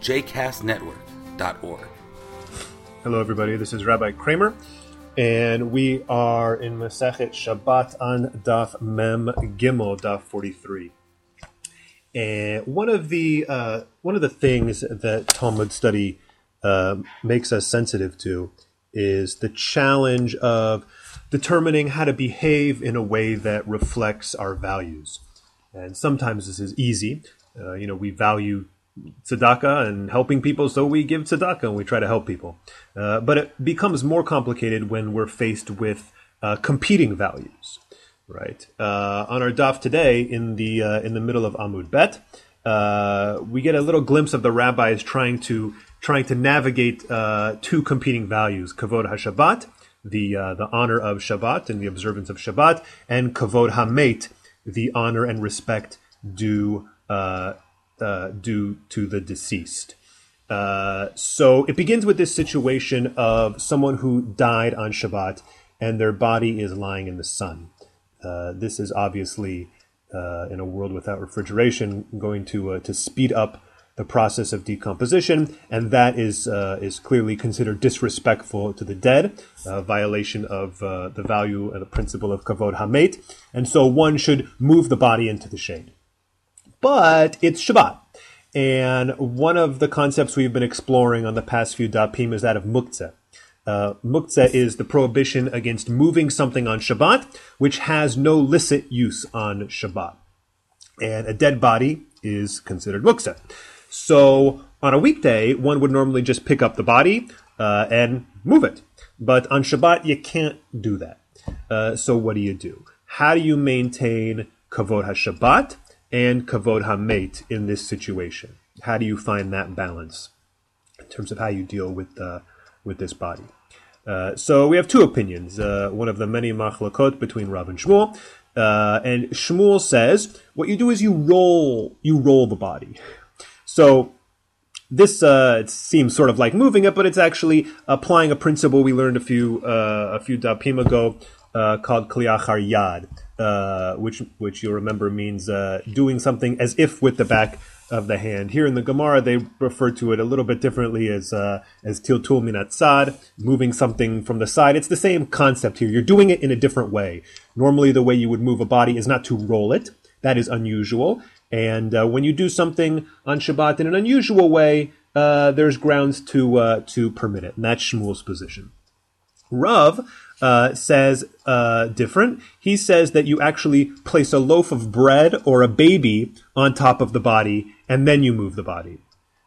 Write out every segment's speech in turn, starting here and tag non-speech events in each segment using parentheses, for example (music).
jcastnetwork.org. Hello, everybody. This is Rabbi Kramer, and we are in Masechet Shabbat on Daf Mem Gimel, Daf 43. And one of the uh, one of the things that Talmud study uh, makes us sensitive to is the challenge of determining how to behave in a way that reflects our values. And sometimes this is easy. Uh, you know, we value tzedakah and helping people, so we give tzedakah and we try to help people. Uh, but it becomes more complicated when we're faced with uh, competing values, right? Uh, on our daf today, in the uh, in the middle of Amud Bet, uh, we get a little glimpse of the rabbis trying to trying to navigate uh, two competing values: kavod hashabbat, the the honor of Shabbat and the observance of Shabbat, and kavod hamet, the honor and respect due uh, due to the deceased. Uh, so it begins with this situation of someone who died on Shabbat and their body is lying in the sun. Uh, this is obviously, uh, in a world without refrigeration, going to uh, to speed up the process of decomposition, and that is uh, is clearly considered disrespectful to the dead, a violation of the value and the principle of kavod hamet, and so one should move the body into the shade. But it's Shabbat, and one of the concepts we've been exploring on the past few dapim is that of muktzah. Uh, muktzeh is the prohibition against moving something on Shabbat, which has no licit use on Shabbat. And a dead body is considered muktzah. So on a weekday, one would normally just pick up the body uh, and move it. But on Shabbat, you can't do that. Uh, so what do you do? How do you maintain kavod HaShabbat and kavod hamet in this situation? How do you find that balance in terms of how you deal with uh, with this body? Uh, so we have two opinions. Uh, one of the many machlokot between Rav and Shmuel. Uh, and Shmuel says what you do is you roll you roll the body. So this uh, seems sort of like moving it, but it's actually applying a principle we learned a few uh, a few dapim ago uh, called kliachar yad, uh, which which you'll remember means uh, doing something as if with the back of the hand. Here in the Gemara, they refer to it a little bit differently as uh, as tiltul minatzad, moving something from the side. It's the same concept here. You're doing it in a different way. Normally, the way you would move a body is not to roll it. That is unusual. And uh, when you do something on Shabbat in an unusual way, uh, there's grounds to uh, to permit it, and that's Shmuel's position. Rav uh, says uh, different. He says that you actually place a loaf of bread or a baby on top of the body, and then you move the body.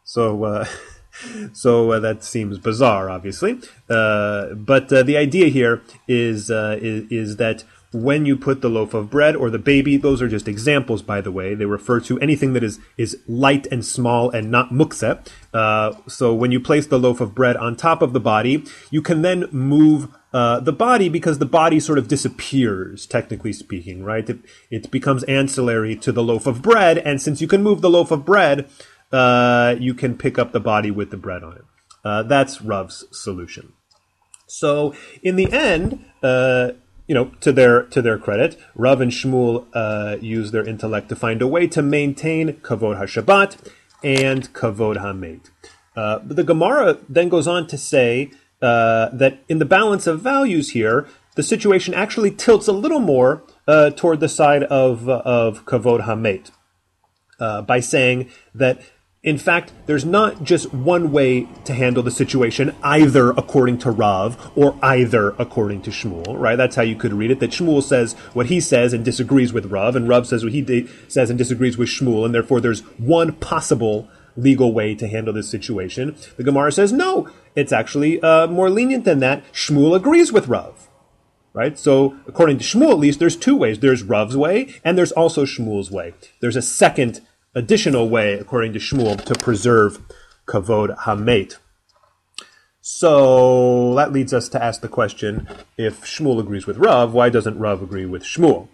So. Uh, (laughs) so uh, that seems bizarre, obviously. Uh, but the idea here is, is, is that when you put the loaf of bread or the baby, those are just examples, by the way. They refer to anything that is, is light and small and not muktzeh. Uh, so when you place the loaf of bread on top of the body, you can then move uh, the body because the body sort of disappears, technically speaking, right? It, it, becomes ancillary to the loaf of bread, and since you can move the loaf of bread, uh, you can pick up the body with the bread on it. Uh, that's Rav's solution. So in the end, uh, you know, to their to their credit, Rav and Shmuel uh, use their intellect to find a way to maintain kavod hashabbat and kavod hamet. Uh, but the Gemara then goes on to say uh, that in the balance of values here, the situation actually tilts a little more uh, toward the side of of kavod hamet uh, by saying that in fact, there's not just one way to handle the situation, either according to Rav or either according to Shmuel, right? That's how you could read it. That Shmuel says what he says and disagrees with Rav, and Rav says what he says and disagrees with Shmuel, and therefore there's one possible legal way to handle this situation. The Gemara says no, it's actually uh, more lenient than that. Shmuel agrees with Rav. Right? So, according to Shmuel, at least, there's two ways. There's Rav's way, and there's also Shmuel's way. There's a second additional way, according to Shmuel, to preserve kavod hamet. So that leads us to ask the question: If Shmuel agrees with Rav, why doesn't Rav agree with Shmuel?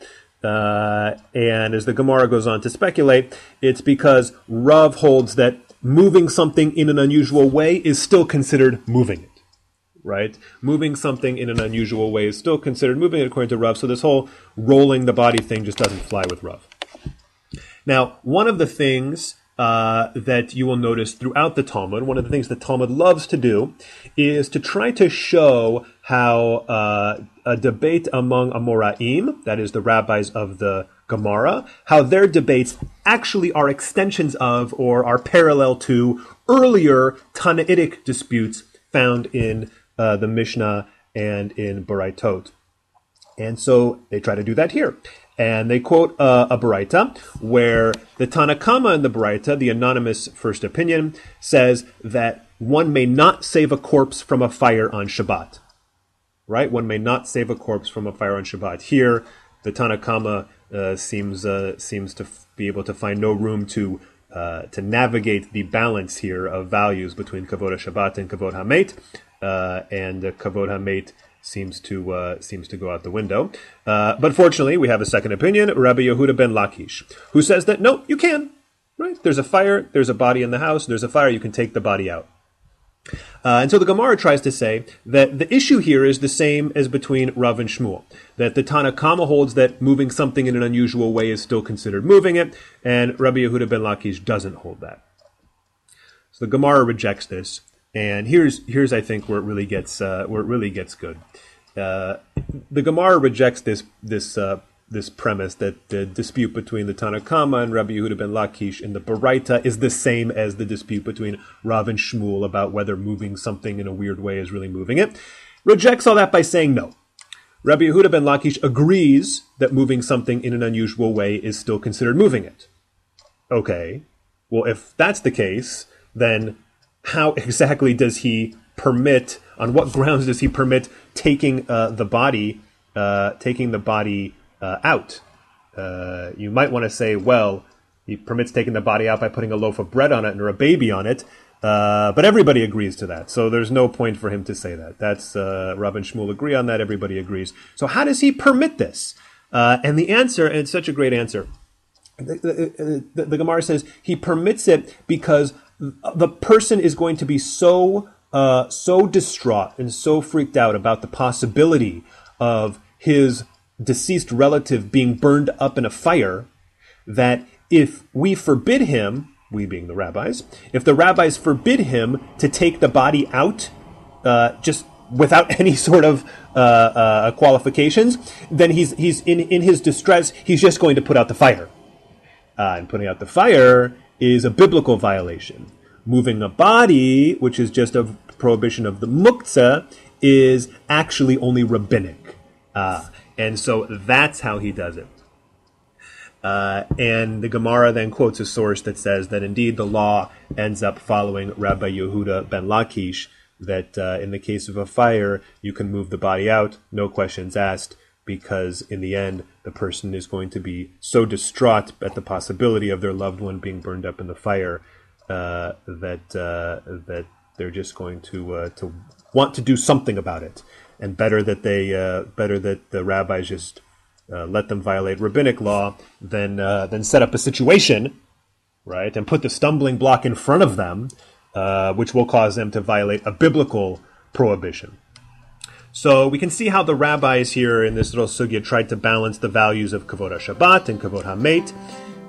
Uh, and as the Gemara goes on to speculate, it's because Rav holds that moving something in an unusual way is still considered moving it. Right? Moving something in an unusual way is still considered moving it according to Rav. So this whole rolling the body thing just doesn't fly with Rav. Now, one of the things uh, that you will notice throughout the Talmud, one of the things the Talmud loves to do, is to try to show how uh, a debate among Amoraim, that is the rabbis of the Gemara, how their debates actually are extensions of or are parallel to earlier Tannaitic disputes found in uh, the Mishnah and in Baraitot. And so they try to do that here. And they quote uh, a Baraita where the Tanna Kamma in the Baraita, the anonymous first opinion, says that one may not save a corpse from a fire on Shabbat. Right? One may not save a corpse from a fire on Shabbat. Here, the Tanna Kamma uh, seems uh, seems to f- be able to find no room to uh, to navigate the balance here of values between kavod Shabbat and kavod hamet, uh, and kavod hamet seems to uh, seems to go out the window. Uh, but fortunately, we have a second opinion, Rabbi Yehuda ben Lakish, who says that no, you can. Right? There's a fire. There's a body in the house. There's a fire. You can take the body out. Uh, and so the Gemara tries to say that the issue here is the same as between Rav and Shmuel. That the Tanna Kamma holds that moving something in an unusual way is still considered moving it, and Rabbi Yehuda ben Lakish doesn't hold that. So the Gemara rejects this, and here's here's I think where it really gets uh, where it really gets good. Uh, the Gemara rejects this this uh, this premise that the dispute between the Tanna Kamma and Rabbi Yehuda ben Lakish in the Baraita is the same as the dispute between Rav and Shmuel about whether moving something in a weird way is really moving it. Rejects all that by saying no. Rabbi Yehuda ben Lakish agrees that moving something in an unusual way is still considered moving it. Okay, well, if that's the case, then how exactly does he permit? On what grounds does he permit taking uh, the body, uh, taking the body uh, out? Uh, you might want to say, well, he permits taking the body out by putting a loaf of bread on it or a baby on it. Uh, but everybody agrees to that, so there's no point for him to say that. That's uh, Rav and Shmuel agree on that. Everybody agrees. So how does he permit this? and the answer, and it's such a great answer. The, the, the, the Gemara says he permits it because the person is going to be so uh, so distraught and so freaked out about the possibility of his deceased relative being burned up in a fire that if we forbid him, we being the rabbis, if the rabbis forbid him to take the body out, uh, just without (laughs) any sort of uh, uh, qualifications, then he's he's in in his distress. He's just going to put out the fire, uh, and putting out the fire is a biblical violation. Moving a body, which is just a prohibition of the muktzah, is actually only rabbinic. Uh, and so that's how he does it. Uh, and the Gemara then quotes a source that says that indeed the law ends up following Rabbi Yehuda ben Lakish, that uh, in the case of a fire, you can move the body out, no questions asked, because in the end, the person is going to be so distraught at the possibility of their loved one being burned up in the fire uh, that uh, that they're just going to uh, to want to do something about it, and better that they uh, better that the rabbis just uh, let them violate rabbinic law than than set up a situation, right, and put the stumbling block in front of them, which will cause them to violate a biblical prohibition. So we can see how the rabbis here in this little sugya tried to balance the values of Kavod Shabbat and Kavod HaMet.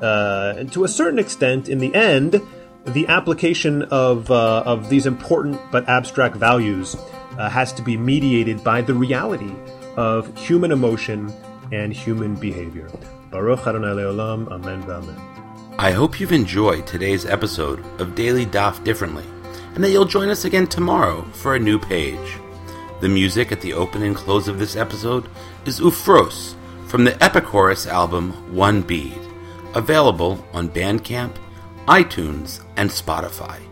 Uh, and to a certain extent, in the end, the application of, uh, of these important but abstract values uh, has to be mediated by the reality of human emotion and human behavior. Baruch Adonai Leolam, Amen v'Amen. I hope you've enjoyed today's episode of Daily Daf Differently, and that you'll join us again tomorrow for a new page. The music at the open and close of this episode is Ufros from the Epichorus album One Bead, available on Bandcamp iTunes, and Spotify.